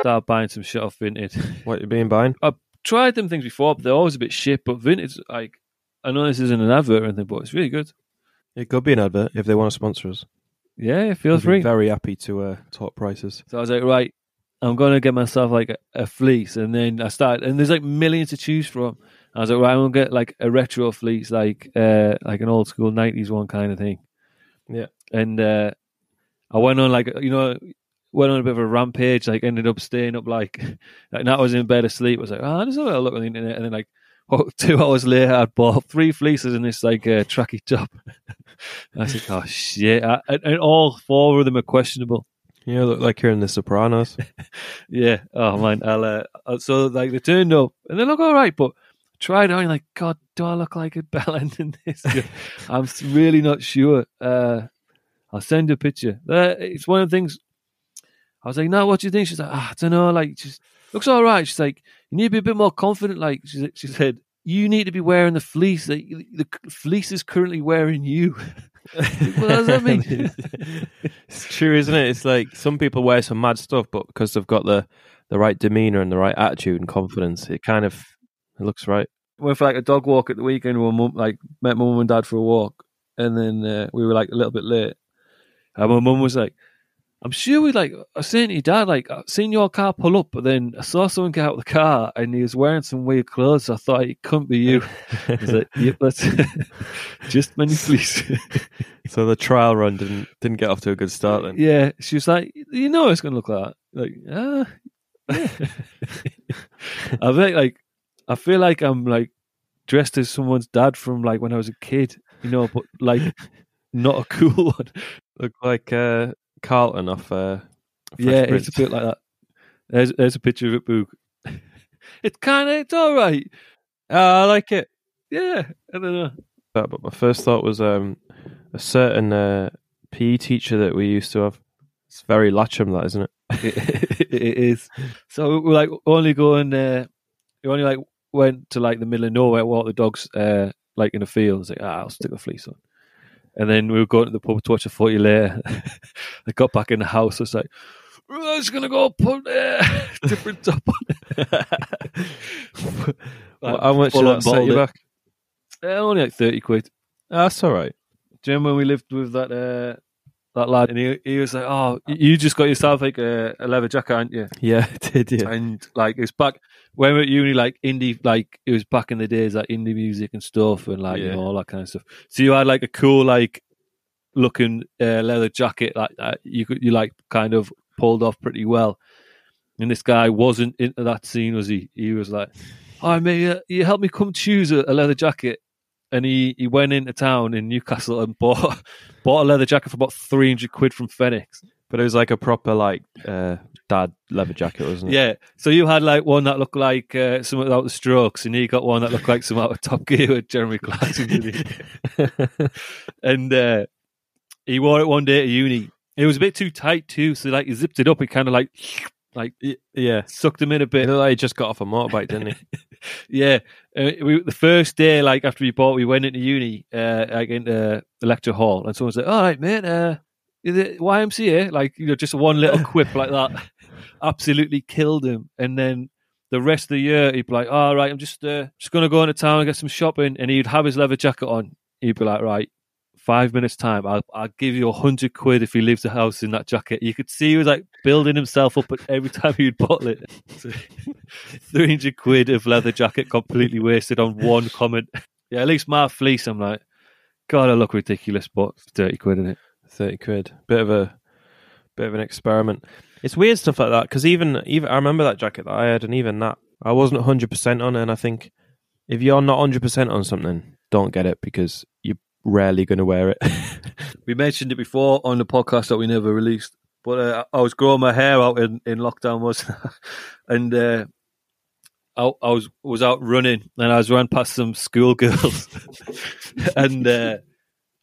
Start buying some shit off Vinted. What you been buying? I've tried them things before, but they're always a bit shit. But Vinted, like, I know this isn't an advert or anything, but it's really good. It could be an advert if they want to sponsor us. Yeah, feel We'd free. Very happy to uh, talk prices. So I was like, right, I'm going to get myself like a, a fleece. And then I started, and there's like millions to choose from. I was like, right, I'm going to get like a retro fleece, like uh, like an old school 90s one kind of thing. Yeah. And uh, I went on like, you know, went on a bit of a rampage, like ended up staying up like, like I was in bed asleep. I was like, oh, just have a look on the internet. And then like, two hours later, I'd bought three fleeces in this like uh, tracky top. I was like, oh shit. I, and, and all four of them are questionable. You look like you're in The Sopranos. Yeah. Oh man. I'll, uh, so like they turned up and they look all right, but tried on like, God, do I look like a bell end in this? I'm really not sure. Uh, I'll send you a picture. Uh, it's one of the things. I was like, no, what do you think? She's like, ah, I don't know. Like, just looks all right. She's like, you need to be a bit more confident. Like, she, she said, you need to be wearing the fleece. Like, the fleece is currently wearing you. what does that mean? it's true, isn't it? It's like some people wear some mad stuff, but because they've got the, the right demeanor and the right attitude and confidence, it kind of it looks right. went for like a dog walk at the weekend. with My mum, like met my mum and dad for a walk, and then uh, we were like a little bit late. And my mum was like, "I'm sure we like." I to your dad, like, "I've seen your car pull up, but then I saw someone get out of the car, and he was wearing some weird clothes. So I thought it couldn't be you." I was like, "Yep, that's just many fleece." So the trial run didn't didn't get off to a good start then. yeah, she was like, "You know, it's gonna look like that." Like, ah. I think like I feel like I'm like dressed as someone's dad from like when I was a kid, you know, but like not a cool one. Look like uh, Carlton off. Uh, yeah, Prince. it's a bit like that. There's there's a picture of it, Boog. it's kind of it's all right. Oh, I like it. Yeah, I don't know. But, but my first thought was um, a certain uh, PE teacher that we used to have. It's very Latcham, that isn't it? it, it is. So we're like only going. Uh, we only like went to like the middle of nowhere, walk the dogs uh, like in the field. It's like ah, I'll stick a fleece on. And then we were going to the pub to watch a footy later. I got back in the house. I was like, "I'm just gonna go put uh, different top on. How much did that set you back? Uh, only like thirty quid. Ah, That's all right. Do you remember when we lived with that uh, that lad? And he, he was like, "Oh, you just got yourself like a, a leather jacket, aren't you?" Yeah, did yeah. And like it's back when we were at uni, like indie, like it was back in the days, like indie music and stuff, and like you know all that kind of stuff. So you had like a cool, like looking uh, leather jacket, like that you could you like kind of pulled off pretty well. And this guy wasn't into that scene, was he? He was like, "Oh, mate, you help me come choose a, a leather jacket." And he, he went into town in Newcastle and bought bought a leather jacket for about three hundred quid from Phoenix. But it was like a proper like uh, dad leather jacket, wasn't it? Yeah. So you had like one that looked like uh, something out the Strokes, and he got one that looked like some out of Top Gear with Jeremy Clarkson. and uh, he wore it one day at uni. It was a bit too tight too, so like he zipped it up. He kind of like like yeah. sucked him in a bit. like he just got off a motorbike, didn't he? yeah. Uh, we, the first day, like after we bought, we went into uni, uh, like into the lecture hall, and someone said, "All right, mate, uh, is it YMCA?" Like you know, just one little quip like that, absolutely killed him. And then the rest of the year, he'd be like, "All right, I'm just uh, just gonna go into town and get some shopping," and he'd have his leather jacket on. He'd be like, "Right." Five minutes time, I'll I'll give you a hundred quid if he leaves the house in that jacket. You could see he was like building himself up every time he'd bottle it. So, Three hundred quid of leather jacket completely wasted on one comment. Yeah, at least my fleece. I'm like, God, I look ridiculous, but thirty quid in it. Thirty quid. Bit of a bit of an experiment. It's weird stuff like that because even even I remember that jacket that I had, and even that I wasn't hundred percent on. it, And I think if you're not hundred percent on something, don't get it because rarely going to wear it. We mentioned it before on the podcast that we never released, but uh, I was growing my hair out in, in lockdown was, and uh, I, I was was out running and I was running past some schoolgirls, and uh,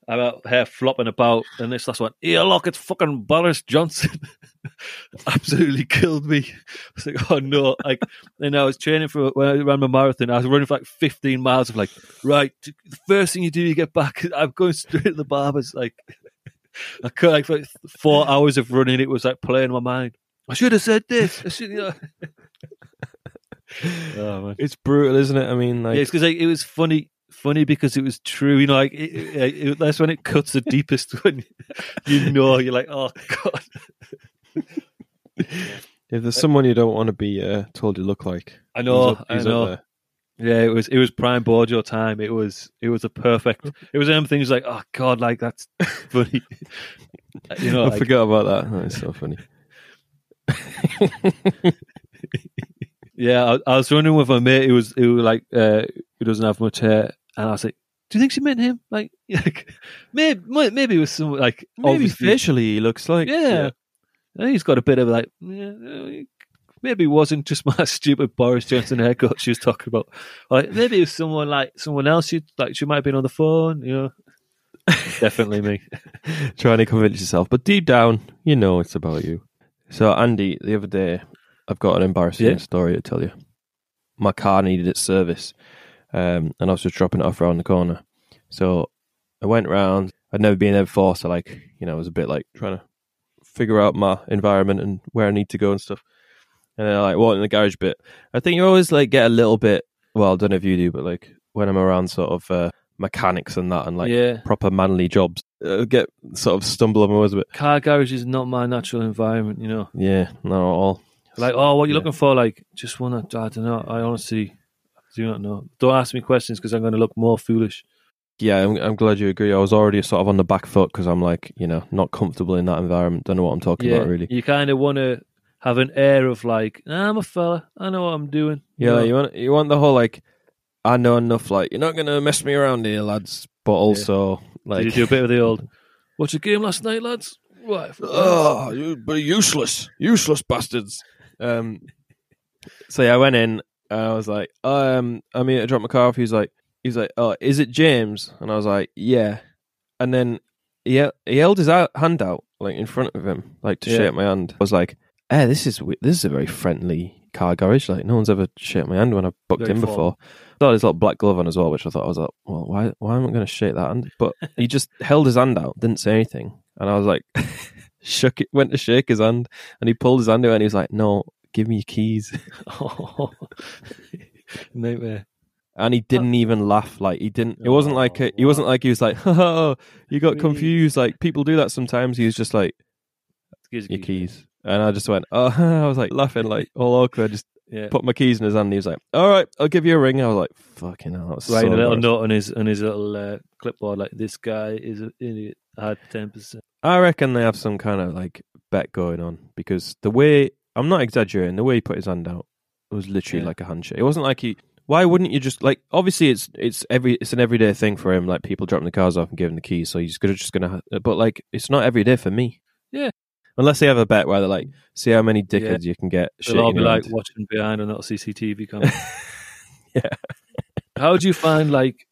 I had hair flopping about, and this last one, here look, it's fucking Boris Johnson, absolutely killed me. I was like, oh no! Like, and I was training for when I ran my marathon. I was running for like 15 miles of like, right, the first thing you do, you get back. I'm going straight to the barbers, like. I could like, like four hours of running. It was like playing my mind. I should have said this. I should, you know. oh man, It's brutal, isn't it? I mean, like, yeah, it's because like, it was funny, funny because it was true. You know, like it, it, it- that's when it cuts the deepest. When you know, you're like, oh god. If there's someone you don't want to be uh, told you look like, I he's know, up- he's I know. Yeah, it was it was prime Bojo time. It was it was a perfect. It was them things like oh god, like that's funny. you know, I like, forgot about that. That's so funny. yeah. I, I was running with my mate. It was it was like uh, who doesn't have much hair, and I was like, "Do you think she meant him? Like, like maybe maybe it was some like Maybe obviously- facially he looks like. Yeah. I he's got a bit of like, maybe it wasn't just my stupid Boris Johnson haircut she was talking about. Like maybe it was someone like someone else. She like she might have been on the phone. You know, definitely me. trying to convince yourself, but deep down, you know it's about you. So, Andy, the other day, I've got an embarrassing Yeah. story to tell you. My car needed its service, um, and I was just dropping it off around the corner. So, I went round. I'd never been there before, so like, you know, I was a bit like trying to figure out my environment and where I need to go and stuff. And then I like walked in the garage bit. I think you always like get a little bit. Well, I don't know if you do, but like when I'm around sort of uh, mechanics and that, and like yeah, proper manly jobs. Uh, get sort of stumble on my words a bit. car garage is not my natural environment. You know, Yeah, not at all. like oh, what you Yeah. looking for? Like just want to. I don't know. I honestly do not know. Don't ask me questions because I'm going to look more foolish. Yeah, I'm, I'm glad you agree. I was already sort of on the back foot because I'm like, you know, not comfortable in that environment. Don't know what I'm talking Yeah, about really. you kind of want to have an air of like, "Nah, I'm a fella. I know what I'm doing. Yeah, know? you want you want the whole like, I know enough. Like, you're not gonna mess me around here, lads. But also, like, Did you do a bit of the old? Watch a game last night, lads. What? oh, you but useless, useless bastards. Um, so yeah, I went in and I was like, um, I'm here to drop my car off. He's like, he's like, oh, is it James? And I was like, yeah. And then he he held his hand out like in front of him, like to Yeah. shake my hand. I was like, hey, this is this is a very friendly car garage. Like no one's ever shake my hand when I booked Very in before. Got his little black glove on as well, which I thought I was like, well, why why am I going to shake that hand? But he just held his hand out, didn't say anything, and I was like, shook it, went to shake his hand, and he pulled his hand out, and he was like, no, give me your keys, Nightmare. And he didn't even laugh. Like he didn't. It wasn't like a, he wasn't like he was like, oh, you got confused. Like people do that sometimes. He was just like Excuse your keys, and I just went, oh, I was like laughing, like all awkward. Just Yeah. put my keys in his hand. And he was like, all right, I'll give you a ring. I was like, fucking hell, that's Writing so a little note on his on his little uh, clipboard like this guy is an idiot. Had ten percent. I reckon they have some kind of like bet going on because the way I'm not exaggerating, the way he put his hand out was literally Yeah. like a handshake. It wasn't like he. Why wouldn't you just like? Obviously, it's it's every it's an everyday thing for him. Like people dropping the cars off and giving the keys, so he's gonna just gonna. But like, it's not every day for me. Yeah. Unless they have a bet where they're like, see how many dickheads you can get. They'll all be like watching behind on that CCTV camera. Yeah. How do you find like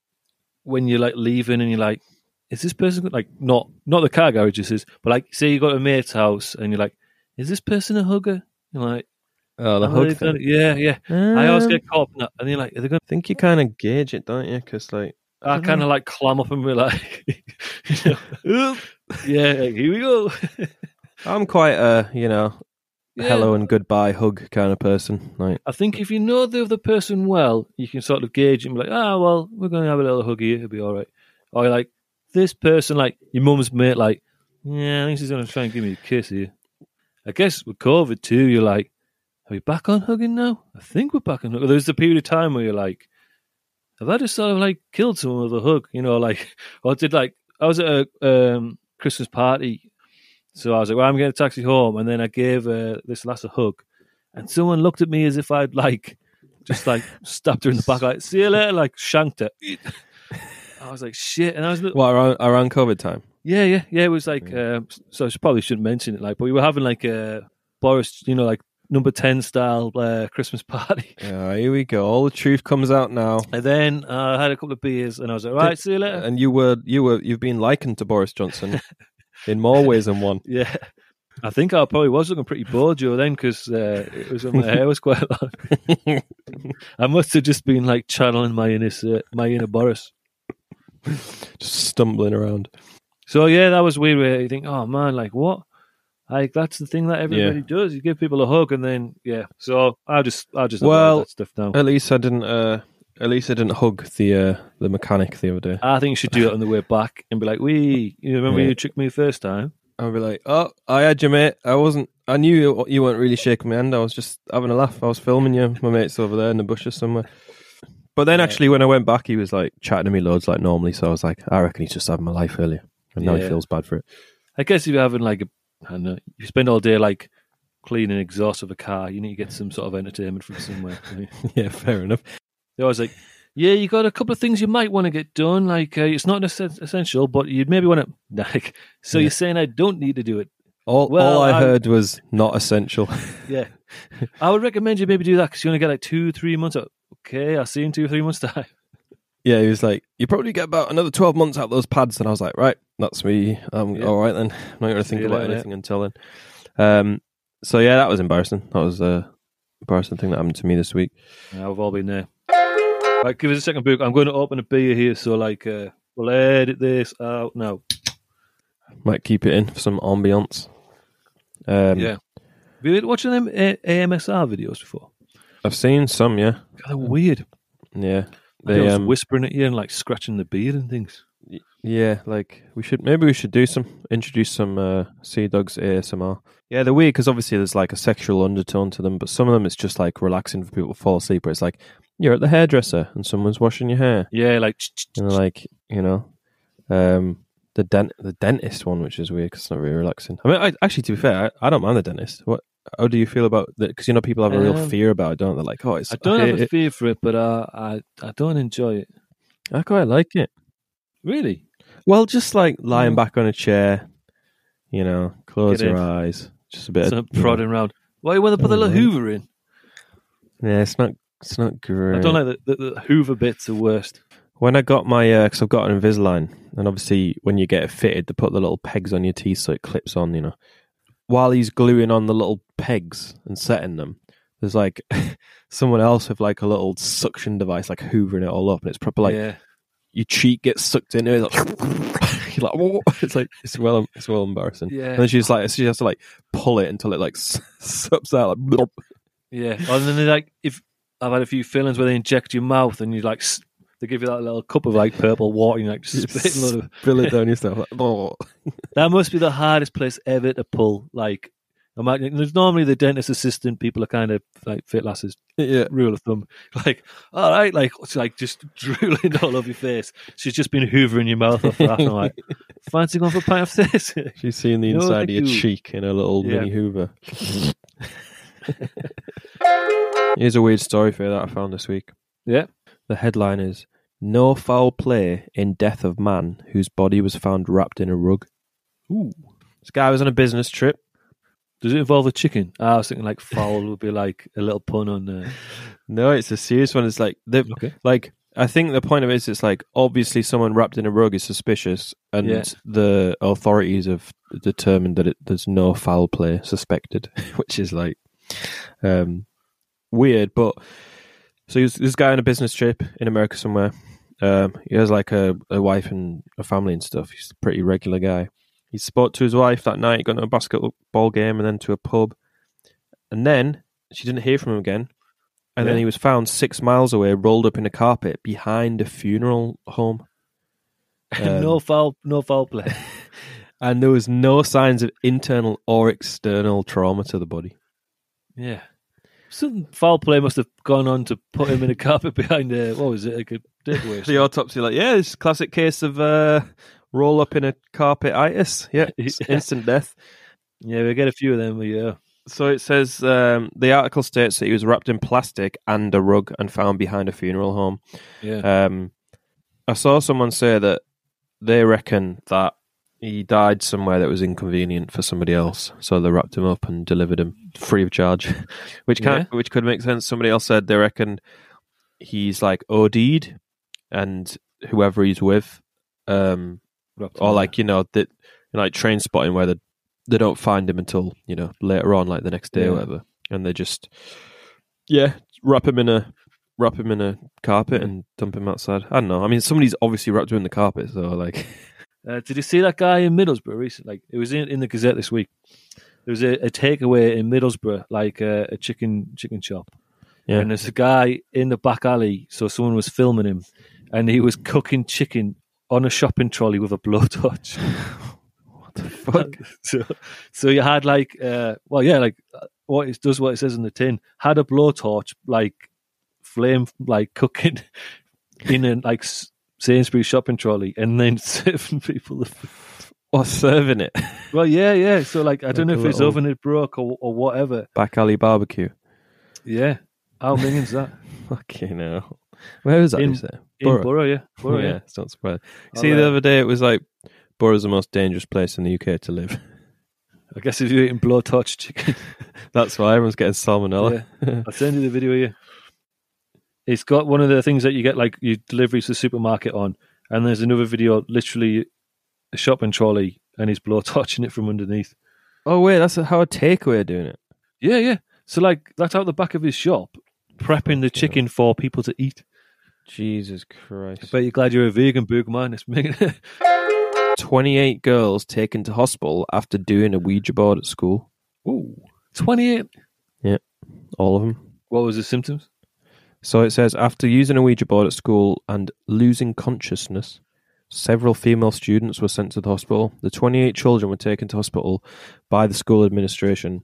when you're like leaving and you're like, is this person like not not the car garage this is, but like say you go to a mate's house and you're like, is this person a hugger? You're like, oh, the "Have hug thing. done it?" Yeah, yeah. I always Um, get caught up and you're like, are they going? I think you kind of gauge it, don't you? Because like, I don't kind of like clam up and be like, you know, yeah, here we go. I'm quite a you know Yeah. hello and goodbye hug kind of person. Like, I think if you know the other person well, you can sort of gauge it and be like, ah, well, we're going to have a little hug here. It'll be all right. Or you're like, this person, like your mum's mate, like, yeah, I think she's going to try and give me a kiss here. I guess with COVID too, you're like, are we back on hugging now? I think we're back on hugging. There's a period of time where you're like, have I just sort of like killed someone with a hug? You know, like, or did like, I was at a um, Christmas party. So I was like, well, I'm getting a taxi home. And then I gave uh, this lass a hug. And someone looked at me as if I'd like, just like stabbed her in the back, like, see you later, like shanked her. I was like, shit. And I was, well, around around COVID time? yeah, yeah, yeah. It was like, uh, so I probably shouldn't mention it, like, but we were having like a Boris, you know, like number 10 style uh, Christmas party. Yeah, here we go. All the truth comes out now. And then uh, I had a couple of beers and I was like, right, see you later. And you were you were you've been likened to Boris Johnson in more ways than one. Yeah. I think I probably was looking pretty Bojo, then because uh, it was my hair was quite long. I must have just been like channeling my inner uh, my inner Boris. Just stumbling around. So yeah, that was weird. Where you think, oh man, like what? Like that's the thing that everybody does. You give people a hug, and then yeah. So I just, I just Well, that stuff now. At least I didn't. Uh, at least I didn't hug the uh, the mechanic the other day. I think you should do it on the way back and be like, "We, you remember Yeah. you tricked me the first time?" I'll be like, "Oh, I had you, mate. I wasn't. I knew you, you weren't really shaking my hand. I was just having a laugh. I was filming you. My mate's over there in the bushes somewhere." But then, actually, when I went back, he was like chatting to me loads like normally. So I was like, "I reckon he's just having my life earlier, and now he feels bad for it." I guess if you're having like a, I don't you spend all day like cleaning exhaust of a car, you need to get some sort of entertainment from somewhere. yeah, fair enough. They're always like, "Yeah, you got a couple of things you might want to get done. Like uh, it's not essential, but you'd maybe want to." Like, so Yeah. you're saying I don't need to do it? All, Well, all I I- heard was not essential. Yeah, I would recommend you maybe do that because you only get like two, three months. Out. Okay, I'll see you in two, three months time. Yeah, he was like, "You probably get about another twelve months out of those pads." And I was like, "Right, that's me. I'm Yeah. all right then. I'm not going to think about anything until then." Um. So yeah, that was embarrassing. That was a embarrassing thing that happened to me this week. Yeah, we've all been there. Right, give us a second, Boog. I'm going to open a beer here, so like, uh, we'll edit this out now. Might keep it in for some ambiance. Um, yeah. Have you been watching them AMSR videos before? I've seen some. Yeah, God, they're weird. yeah. They um, whispering at you and like scratching the beard and things. yeah, like we should maybe we should do some introduce some uh, Sea Dogs ASMR. Yeah, they're weird because obviously there's like a sexual undertone to them, but some of them it's just like relaxing for people to fall asleep. Where it's like you're at the hairdresser and someone's washing your hair. Yeah, like and like you know, um, the dent the dentist one, which is weird because it's not really relaxing. I mean, I, actually, to be fair, I, I don't mind the dentist. What? How do you feel about that? Because you know, people have a real Um, fear about it, don't they? Like, oh, it's I don't hate have a it. fear for it, but uh, I I don't enjoy it. I quite like it. Really? Well, just like lying Mm. back on a chair, you know, close Get your in. eyes, just a bit. So of, you know. prodding around. Why you want to put the little. Hoover in? Yeah, it's not. It's not great. I don't like the, the, the Hoover bits are worst. When I got my, because I've got an Invisalign, and obviously when you get it fitted, they put the little pegs on your teeth so it clips on, you know. While he's gluing on the little pegs and setting them, there's like someone else with like a little suction device, like hoovering it all up, and it's proper like yeah. your cheek gets sucked in. It's like, you're like, "Whoa." it's like it's well, it's well embarrassing. Yeah. And then she's like, she has to like pull it until it like sups out. Like, "Blop." Yeah. And then they like if I've had a few fillings where they inject your mouth and you like they give you that little cup of like purple water and you like just spit a lot of spill it down yourself. Like. That must be the hardest place ever to pull. Like, imagine there's normally the dentist assistant. People are kind of like fit lasses. yeah. Rule of thumb, like, all right, like it's like just drooling all over your face. She's just been hoovering your mouth off an hour. Like, fancy going for a pint of this? She's seeing the inside thank of your you. cheek in a little Yeah. mini Hoover. Here's a weird story for you that I found this week. Yeah. The headline is No foul play in death of man whose body was found wrapped in a rug. Ooh. This guy was on a business trip. Does it involve a chicken? I was thinking like foul would be like a little pun on. Uh, No, it's a serious one. It's like the okay. like I think the point of it is it's like obviously someone wrapped in a rug is suspicious and Yeah. the authorities have determined that it, there's no foul play suspected, which is like um weird, but so he's this guy on a business trip in America somewhere. Um he has like a, a wife and a family and stuff. He's a pretty regular guy. He spoke to his wife that night, got to a basketball game and then to a pub. And then she didn't hear from him again. And then he was found six miles away, rolled up in a carpet behind a funeral home. Um, no foul, no foul play. And there was no signs of internal or external trauma to the body. Yeah. Some foul play must have gone on to put him in a carpet behind a what was it like a takeaway? The autopsy, like, yeah, it's a classic case of uh, roll up in a carpet itis. Yeah, instant death. yeah, we get a few of them. Yeah, So it says um, the article states that he was wrapped in plastic and a rug and found behind a funeral home. yeah, Um, I saw someone say that they reckon that he died somewhere that was inconvenient for somebody else, so they wrapped him up and delivered him free of charge, which can which could make sense. Somebody else said they reckon he's like OD'd, and whoever he's with, um, or like you know that like Trainspotting where they they don't find him until you know later on, like the next day or whatever, and they just yeah wrap him in a wrap him in a carpet and dump him outside. I don't know. I mean, somebody's obviously wrapped him in the carpet, so like Uh, did you see that guy in Middlesbrough recently? Like, it was in, in the Gazette this week. There was a, a takeaway in Middlesbrough, like uh, a chicken chicken shop, Yeah. and there's a guy in the back alley. So someone was filming him, and he was cooking chicken on a shopping trolley with a blowtorch. what the fuck? so, so you had like, uh, well, yeah, like uh, what it does what it says in the tin. Had a blowtorch, like flame, like cooking in a like Sainsbury's shopping trolley, and then serving people the food. Or serving it. Well, yeah, yeah. So like, I don't know if his oven had broke or or whatever. Back alley barbecue. Yeah, how minging's that? Fucking hell. Where was that? In- say? In Borough. Borough, yeah, Borough, yeah, yeah. it's not surprising. I'll, See, the other day it was like Borough's the most dangerous place in the UK to live. I guess if you're eating blowtorch chicken, That's why everyone's getting salmonella. I'll send you the video here. It's got one of the things that you get like your deliveries to the supermarket on, and there's another video, literally a shopping trolley, and he's blowtorching it from underneath. Oh wait, that's how a takeaway are doing it. Yeah, yeah. So like that's out the back of his shop, prepping the chicken for people to eat. Jesus Christ. Bet you're glad you're a vegan, Boog man. It's making 28 girls taken to hospital after doing a Ouija board at school. Ooh, 28. Yeah, All of them. What was the symptoms? So it says after using a Ouija board at school and losing consciousness, several female students were sent to the hospital. The 28 children were taken to hospital by the school administration.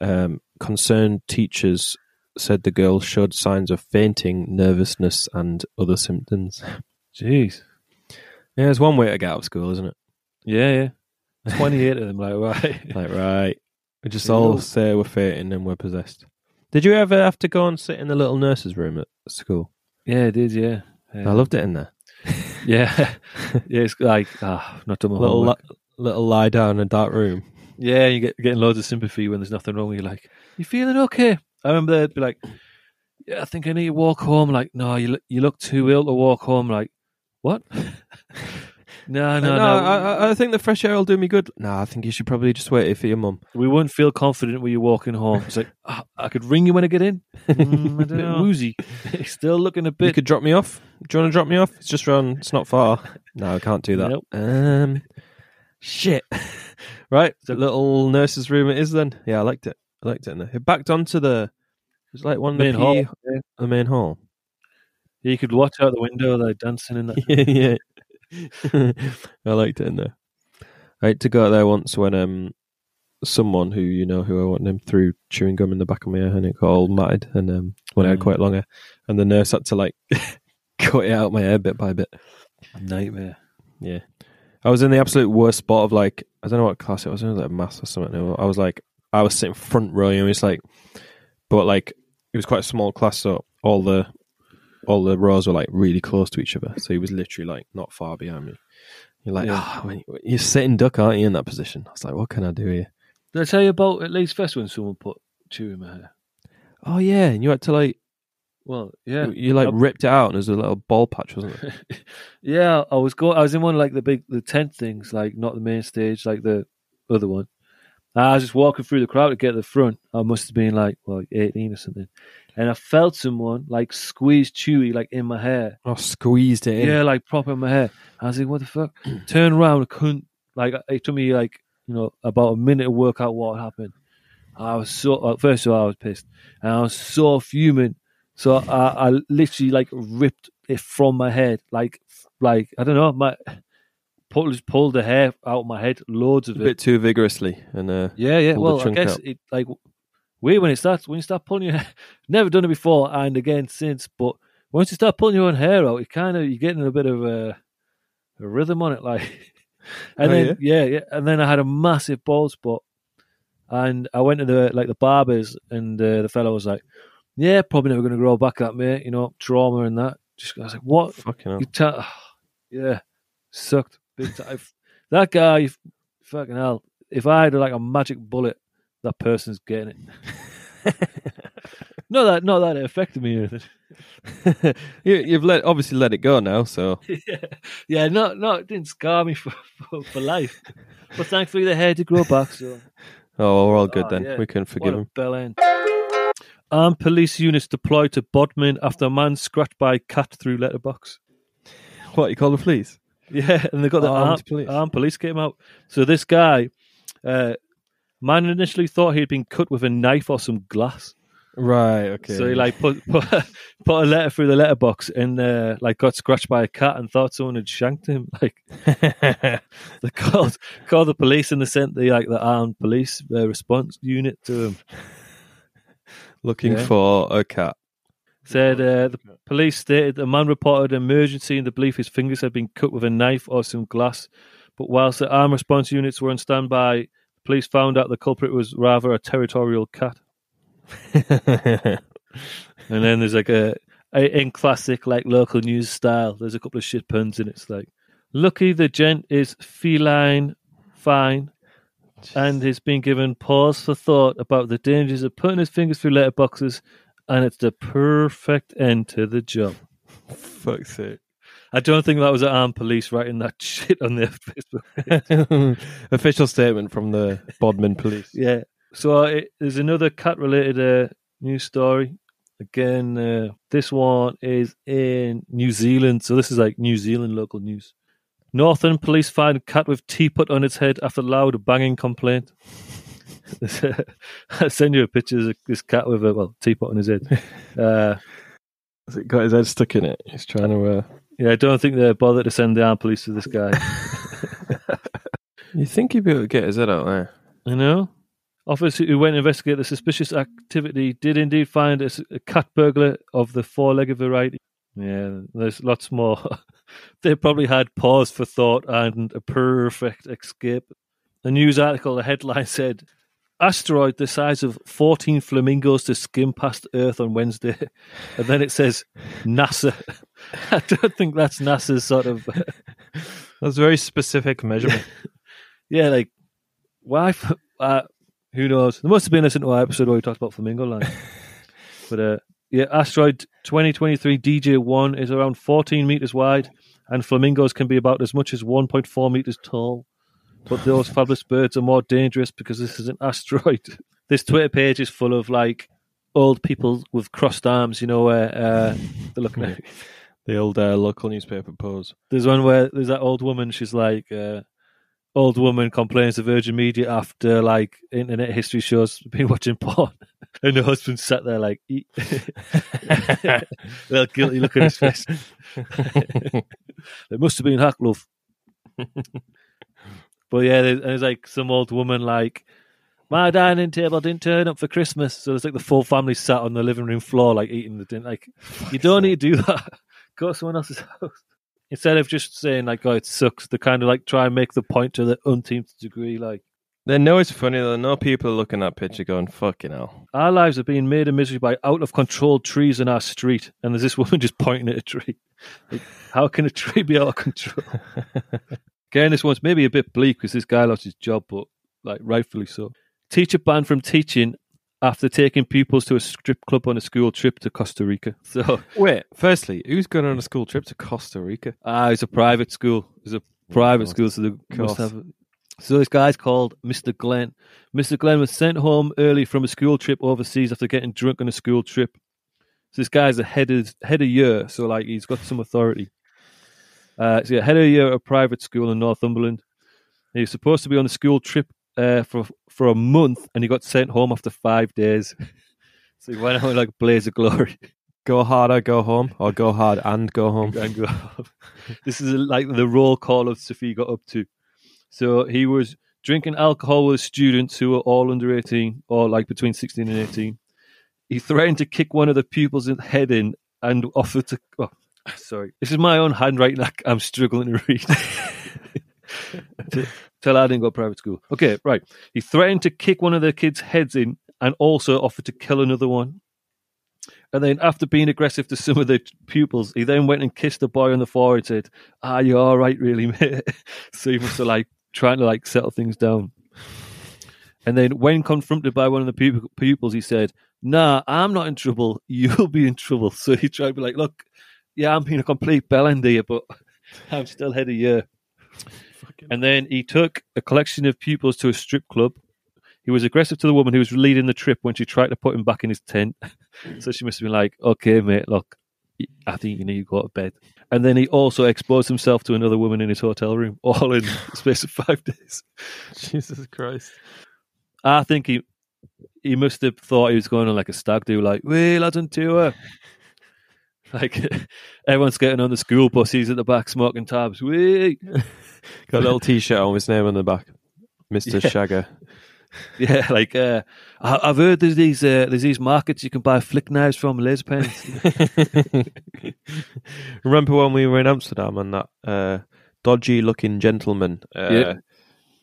Um, concerned teachers said the girls showed signs of fainting, nervousness, and other symptoms. Jeez. Yeah, it's one way to get out of school, isn't it? Yeah, yeah. 28 of them, like, right. Like, right, we just all say we're fainting and we're possessed. Did you ever have to go and sit in the little nurse's room at school? yeah, it is, yeah. yeah. I loved it in there. Yeah. yeah, it's like, ah, not done my little li- little lie down in a dark room. Yeah, you get getting loads of sympathy when there's nothing wrong with you. Like, you feeling okay? I remember they'd be like, "Yeah, I think I need to walk home." Like, no, you look, you look too ill to walk home. Like, what? no, no, no. I, I, I think the fresh air will do me good. No, I think you should probably just wait for your mum. we won't feel confident when you're walking home. It's like "Ah, I could ring you when I get in. Mm, I don't know. Woozy. Still looking a You bit. could drop me off. Do you want to drop me off? It's just round. It's not far. No, I can't do that. Nope. Um, shit. right, the little nurse's room it is then. Yeah, I liked it. I liked it. In there. It backed onto the. It was like one of the Main PE hall. Yeah. the main hall. You could watch out the window. They're dancing in that. yeah, yeah. I liked it in there. I had to go out there once when um someone who you know who I want him threw chewing gum in the back of my ear and it got all matted and um when I had Mm. quite long hair and the nurse had to like cut it out my hair bit by bit. Nightmare. Yeah. I was in the absolute worst spot of like I don't know what class it was, it was like maths or something. I was like I was sitting front row, know, it's like but like it was quite a small class so all the all the rows were like really close to each other. So he was literally like not far behind me. You're like, Yeah. "Ah, you- you're sitting duck, aren't you, in that position? I was like, what can I do here? Did I tell you about at least first when someone put chew in my hair? Oh yeah, and you had to like Well, yeah. you like Um, ripped it out and there's a little ball patch, wasn't it? yeah, I was going. I was in one of like the big, the tent things, like not the main stage, like the other one. I was just walking through the crowd to get to the front. I must have been like, well, eighteen or something, and I felt someone like squeeze Chewy like in my hair. Oh, squeezed it in. Yeah, like proper in my hair. I was like, what the fuck? Turn around, I couldn't. Like it took me like you know about a minute to work out what happened. I was so uh, first of all I was pissed, and I was so fuming. So I, I literally like ripped it from my head, like like I don't know, my pull, just pulled the hair out of my head, loads a of it. A bit too vigorously and uh Yeah, yeah. Well, I guess out. it like weird when it starts when you start pulling your hair. Never done it before, and again since. But once you start pulling your own hair out, it kind of you're getting a bit of a, a rhythm on it, like. And Oh, then yeah? yeah, and then I had a massive bald spot, and I went to the like the barbers, and uh, the fellow was like, "Yeah, probably never going to grow back that, mate. You know, trauma and that." Just I was like, "What? fucking. You ta- yeah, sucked big time. that guy, fucking hell. If I had like a magic bullet, that person's getting it. not that, not that it affected me or anything. you, you've let obviously let it go now, so yeah, yeah, not, not it didn't scar me for, for, for life. But thankfully, the hair did grow back. So oh, we're all good Oh, then. yeah. We can forgive him. bell end. Armed police units deployed to Bodmin after a man scratched by a cat through letterbox. What you call the police? Yeah, and they got the Armed armed, police. armed police came out. So this guy, uh, man initially thought he'd been cut with a knife or some glass. Right. Okay. So he like put, put put a letter through the letterbox and uh, like got scratched by a cat and thought someone had shanked him. Like they called called the police and they sent the like the armed police uh, response unit to him. looking Yeah. for a cat. Said uh, the police stated the man reported an emergency in the belief his fingers had been cut with a knife or some glass. But whilst the armed response units were on standby, police found out the culprit was rather a territorial cat. And then there's like a, a in classic like local news style. There's a couple of shit puns in it. It's like, lucky the gent is feline fine, and he's been given pause for thought about the dangers of putting his fingers through letterboxes, and it's the perfect end to the job. Fuck's sake. I don't think that was an armed police writing that shit on their Facebook. Official statement from the Bodmin police. Yeah. So uh, it, there's another cat related uh, news story. Again, uh, this one is in New Zealand. So this is like New Zealand local news. Northern police find cat with teapot on its head after loud banging complaint. I send you a picture of this cat with a well teapot on his head. Uh, Has it got his head stuck in it? He's trying to. Uh... yeah, I don't think they're bothered to send the armed police to this guy. You think he'd be able to get his head out there? I know. Officers who went to investigate the suspicious activity did indeed find a cat burglar of the four-legged variety. Yeah, there's lots more. they probably had pause for thought and a perfect escape. The news article, the headline said, "Asteroid the size of 14 flamingos to skim past Earth on Wednesday," and then it says, "NASA." I don't think that's NASA's sort of. That's a very specific measurement. Yeah, like why? Uh, who knows? There must have been a to our episode where we talked about flamingo line. but uh, yeah, asteroid 2023 DJ one is around 14 meters wide, and flamingos can be about as much as 1.4 meters tall. But those fabulous birds are more dangerous because this is an asteroid. This Twitter page is full of like old people with crossed arms. You know where uh, they're looking at. The old uh, local newspaper pose. There's one where there's that old woman. She's like, uh, old woman complains to Virgin Media after like internet history shows been watching porn, and her husband sat there like, eat. well, guilty look at his face. it must have been hack love. but yeah, there's, there's like some old woman like. My dining table didn't turn up for Christmas, so there's like the full family sat on the living room floor, like eating the dinner. Like, you don't need to do that. Go to someone else's house instead of just saying like, "Oh, it sucks," they kind of like try and make the point to the umpteenth degree. Like, They know it's funny though. No people are looking at that picture going, "Fucking hell." our lives are being made a misery by out of control trees in our street, and there's this woman just pointing at a tree. Like, how can a tree be out of control? Again, this one's maybe a bit bleak because this guy lost his job, but like rightfully so. Teacher banned from teaching after taking pupils to a strip club on a school trip to Costa Rica. So, Wait, firstly, who's going on a school trip to Costa Rica? ah, it's a private school. It's a private course. school, so they must have. So this guy's called Mr. Glenn. Mr. Glenn was sent home early from a school trip overseas after getting drunk on a school trip. So this guy's a head of head of year, so like he's got some authority. Uh, so yeah, head of year at a private school in Northumberland. He was supposed to be on a school trip uh, for for a month, and he got sent home after five days. so he went out like a blaze of glory. Go hard or go home, or go hard and go home. and go home. this is like the roll call of Sophie got up to. So he was drinking alcohol with students who were all under 18 or like between 16 and 18. He threatened to kick one of the pupils in the head in and offered to. Oh, sorry. This is my own handwriting. I'm struggling to read. Tell I didn't go to private school. Okay, right. He threatened to kick one of the kids' heads in and also offered to kill another one. And then, after being aggressive to some of the pupils, he then went and kissed the boy on the forehead and said, Ah, you're all right, really, mate. so he must like trying to like settle things down. And then, when confronted by one of the pu- pupils, he said, Nah, I'm not in trouble. You'll be in trouble. So he tried to be like, Look, yeah, I'm being a complete bellend here, but I'm still head of year. And then he took a collection of pupils to a strip club. He was aggressive to the woman who was leading the trip when she tried to put him back in his tent. so she must have been like, okay, mate, look, I think you need to go to bed. And then he also exposed himself to another woman in his hotel room, all in the space of five days. Jesus Christ. I think he he must have thought he was going on like a stag do, like, "Wait, lads on tour." Like everyone's getting on the school bus, he's at the back smoking tabs. Wait, Got a little T-shirt on with his name on the back, Mister Yeah. Shagger. yeah, like uh, I, I've heard there's these uh, there's these markets you can buy flick knives from, laser pens. Remember when we were in Amsterdam and that uh, dodgy-looking gentleman uh, Yeah.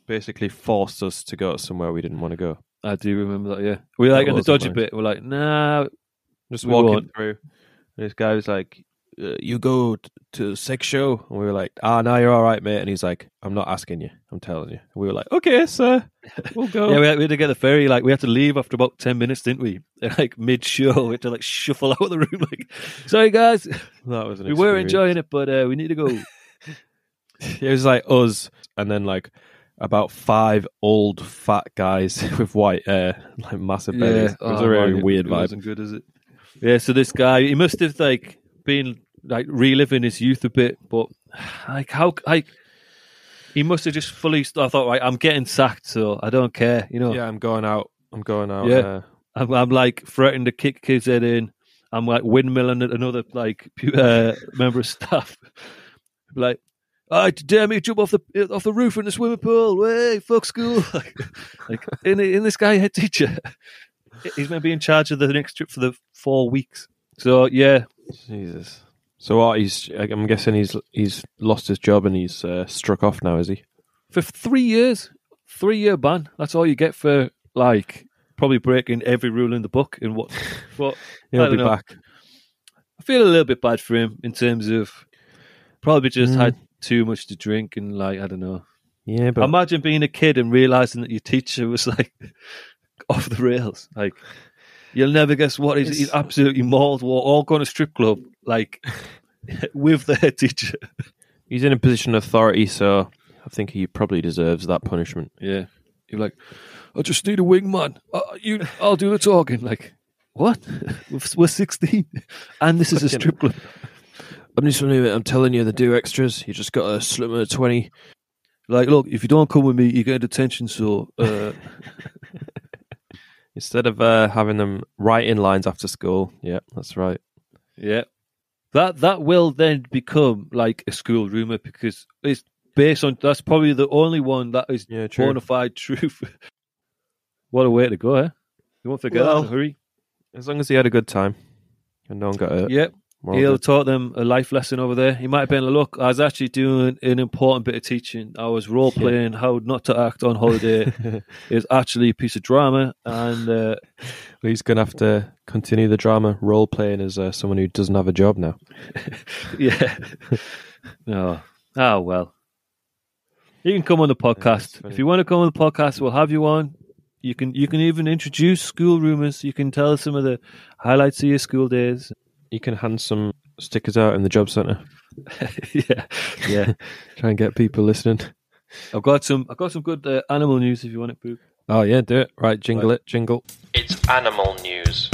basically forced us to go somewhere we didn't want to go. I do remember that. Yeah, we were like That in the dodgy nice. bit. We're like, nah, Just We walking won't. through, and this guy was like, "You go to sex show," and we were like, "Ah, no, you're all right, mate." And he's like, "I'm not asking you, I'm telling you." And we were like, "Okay, sir, we'll go." Yeah, we had, we had to get the ferry. Like we had to leave after about ten minutes, didn't we? Like mid show, we had to like shuffle out of the room. Like, sorry guys, that was we were enjoying it, but uh, we need to go. It was like us, and then like about five old fat guys with white hair, like massive bellies. It was Oh, a really man, weird it vibe. Wasn't good, is it? Yeah. So this guy, he must have like been like reliving his youth a bit, but like how like he must have just fully. I thought, right, I'm getting sacked, so I don't care. You know, Yeah, I'm going out. I'm going out. Yeah. uh, I'm, I'm like threatening to kick kids' head in. I'm like windmilling at another like uh, member of staff. like, I dare me to jump off the off the roof in the swimming pool. Way fuck school. like, like in in this guy head teacher. He's going to be in charge of the next trip for the four weeks. So yeah, Jesus. So? He's. I'm guessing he's he's lost his job and he's uh, struck off now. Is he? for three years, three year ban. That's all you get for like probably breaking every rule in the book. In what? What? He'll be know. back. I feel a little bit bad for him in terms of probably just Mm. had too much to drink and like I don't know. Yeah, but Imagine being a kid and realizing that your teacher was like off the rails. Like you'll never guess what he's, he's absolutely mauled. We're all going to strip club like with the head teacher. he's in a position of authority, so I think he probably deserves that punishment. Yeah, you're like, I just need a wingman. Uh, you, I'll do the talking. Like what? We're sixteen, and this is a strip club. I'm just I'm telling you, the do extras. You just got to slip them a twenty. Like, look, if you don't come with me, you get detention. So. Uh, Instead of uh, having them writing lines after school. Yeah, that's right. Yeah. That that will then become like a school rumor because it's based on that's probably the only one that is Yeah, true. bona fide truth. what a way to go, eh? You won't forget Well, that in a hurry. As long as he had a good time and no one got hurt. Yep. We're He'll taught them a life lesson over there. He might have been a look, I was actually doing an important bit of teaching. I was role playing how not to act on holiday. it's actually a piece of drama and uh, He's going to have to continue the drama role playing as uh, someone who doesn't have a job now. yeah. no. Oh well. You can come on the podcast. funny. If you want to come on the podcast, we'll have you on. You can you can even introduce school rumors. You can tell us some of the highlights of your school days. You can hand some stickers out in the job centre. yeah. Yeah. Try and get people listening. I've got some I've got some good uh, animal news if you want it, Boop. Oh, yeah, do it. Right, jingle it, jingle. It's animal news.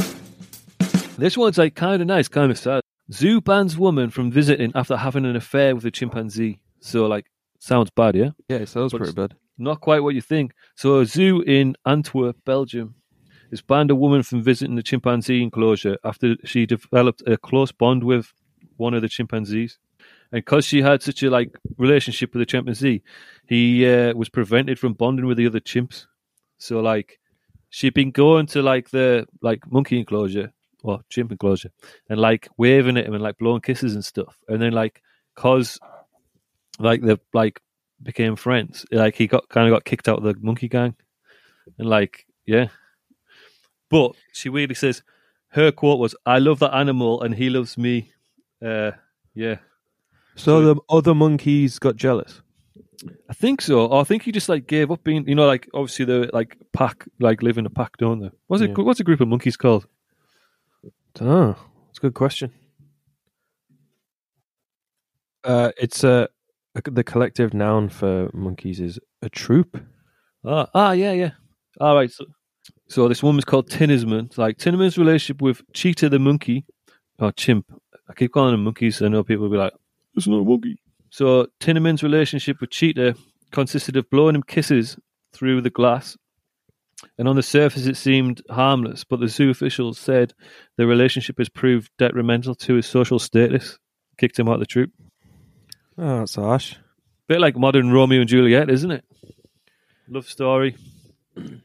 This one's like kind of nice, kind of sad. Zoo bans woman from visiting after having an affair with a chimpanzee. So like sounds bad, yeah? Yeah, it sounds But pretty bad. not quite what you think. So, a zoo in Antwerp, Belgium, has banned a woman from visiting the chimpanzee enclosure after she developed a close bond with one of the chimpanzees. And because she had such a like relationship with the chimpanzee, he uh, was prevented from bonding with the other chimps. So, like, she'd been going to like the like monkey enclosure or chimp enclosure and like waving at him and like blowing kisses and stuff. And then like, cause like the like became friends. Like he got kind of got kicked out of the monkey gang, and like yeah. But she weirdly says her quote was, "I love that animal and he loves me." Uh, yeah, So the other monkeys got jealous. I think so. Or I think he just like gave up being, you know, like obviously the like pack, like live in a pack, don't they? What's it? Yeah. What's a group of monkeys called? Oh, that's a good question. Uh, it's a, a the collective noun for monkeys is a troop. Ah, ah, yeah, yeah. All right. So, so this woman's called Tinnersman. Like Tinnersman's relationship with Chita the monkey, or chimp, I keep calling them monkeys. I know people will be like, "It's not a monkey." So Tinnaman's relationship with Chita consisted of blowing him kisses through the glass, and on the surface it seemed harmless. But the zoo officials said the relationship has proved detrimental to his social status, kicked him out of the troop. Oh, that's harsh. Bit like modern Romeo and Juliet, isn't it? Love story.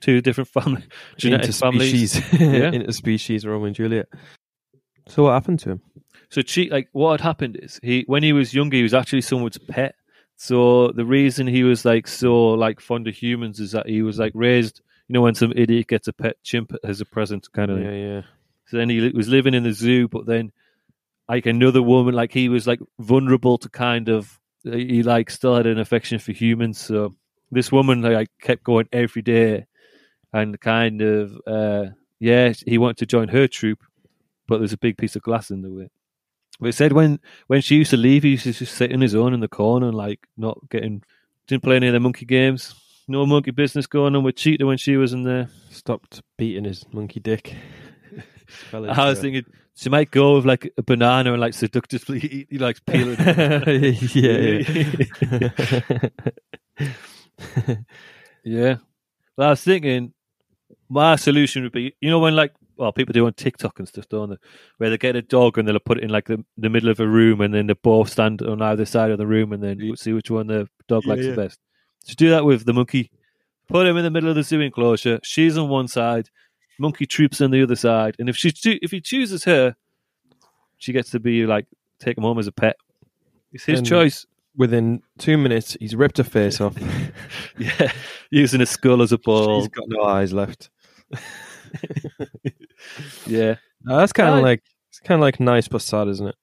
Two different family genetic families. Yeah. interspecies Romeo and Juliet. So what happened to him? So cheat like what had happened is he when he was younger he was actually someone's pet. So the reason he was like so like fond of humans is that he was like raised you know when some idiot gets a pet chimp as a present kind of Yeah, thing. yeah. So then he was living in the zoo but then like another woman like he was like vulnerable to kind of he like still had an affection for humans so this woman like kept going every day and kind of uh yeah he wanted to join her troop but there's a big piece of glass in the way. But it said when when she used to leave he used to just sit on his own in the corner and like not getting didn't play any of the monkey games. No monkey business going on with Chita when she was in there. Stopped beating his monkey dick. I was thinking she might go with like a banana and like seductively eat, he likes peeling. Yeah, yeah. Yeah. But I was thinking my solution would be, you know, when like, well, people do on TikTok and stuff, don't they? Where they get a dog and they'll put it in like the, the middle of a room and then they both stand on either side of the room and then see which one the dog Yeah, likes yeah. the best. So do that with the monkey. Put him in the middle of the zoo enclosure. She's on one side, monkey troops on the other side. And if she choo- if he chooses her, she gets to be like take him home as a pet. It's his And- choice. Within two minutes, he's ripped her face off. Yeah, using a skull as a ball. He's got no eyes left. Yeah. Uh, that's kind of like it's kind of like nice but sad, isn't it?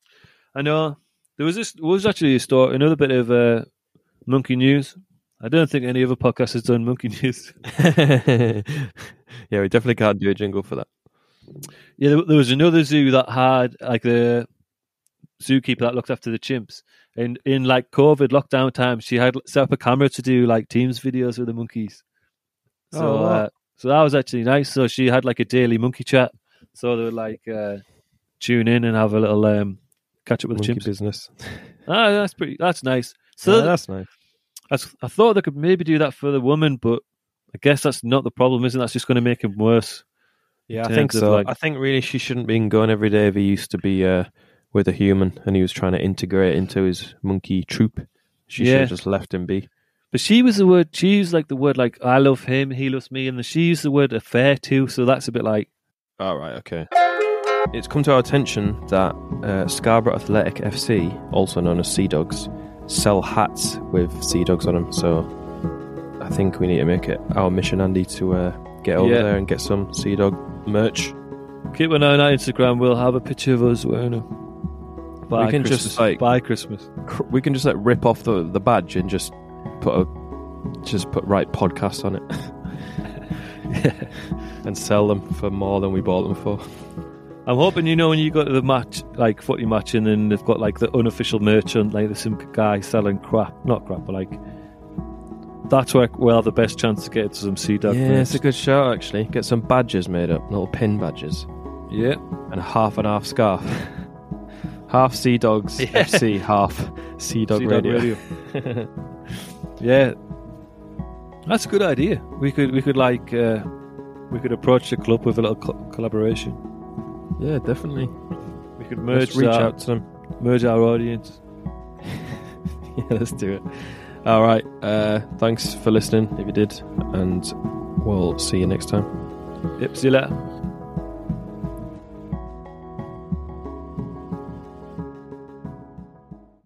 I know. There was this was actually a story, another bit of uh, monkey news. I don't think any other podcast has done monkey news. yeah, we definitely can't do a jingle for that. Yeah, there, there was another zoo that had like the zookeeper that looked after the chimps, and in like COVID lockdown times, she had set up a camera to do like Teams videos with the monkeys. So, Oh, wow. uh, so that was actually nice. So she had like a daily monkey chat. So they would like uh, tune in and have a little um, catch up with the Monkey chimps. business. Ah, that's pretty. That's nice. So Yeah, that's nice. I, thought they could maybe do that for the woman, but I guess that's not the problem, isn't it? That's just going to make him worse. Yeah, I think so. like- I think really she shouldn't be going every day if he used to be uh, with a human and he was trying to integrate into his monkey troop. She should have just left him be. But she was the word. She used like the word like I love him, he loves me, and then she used the word affair too. So that's a bit like All right, okay. It's come to our attention that uh, Scarborough Athletic FC, also known as Sea Dogs, sell hats with Sea Dogs on them. So I think we need to make it our mission, Andy, to uh, get over Yeah. there and get some Sea Dog merch. keep an eye on our Instagram. We'll have a picture of us wearing them. By We can Christmas. just, like- by Christmas. Cr- We can just like rip off the, the badge and just put a just put right podcast on it and sell them for more than we bought them for. I'm hoping you know when you go to the match, like footy match, and then they've got like the unofficial merchant, like there's some guy selling crap, not crap, but like that's where we'll have the best chance to get some sea dog. yeah, it's a good shout actually. Get some badges made up, little pin badges. yeah. and a half and half scarf. half Sea Dogs Yeah. FC, half Sea Dog Radio. Radio. Yeah, that's a good idea. We could we could like uh, we could approach the club with a little co- collaboration. yeah, definitely. We could merge Let's reach our, out to them. merge our audience. yeah, let's do it. All right. Uh, thanks for listening if you did, and we'll see you next time. Yep. See you later.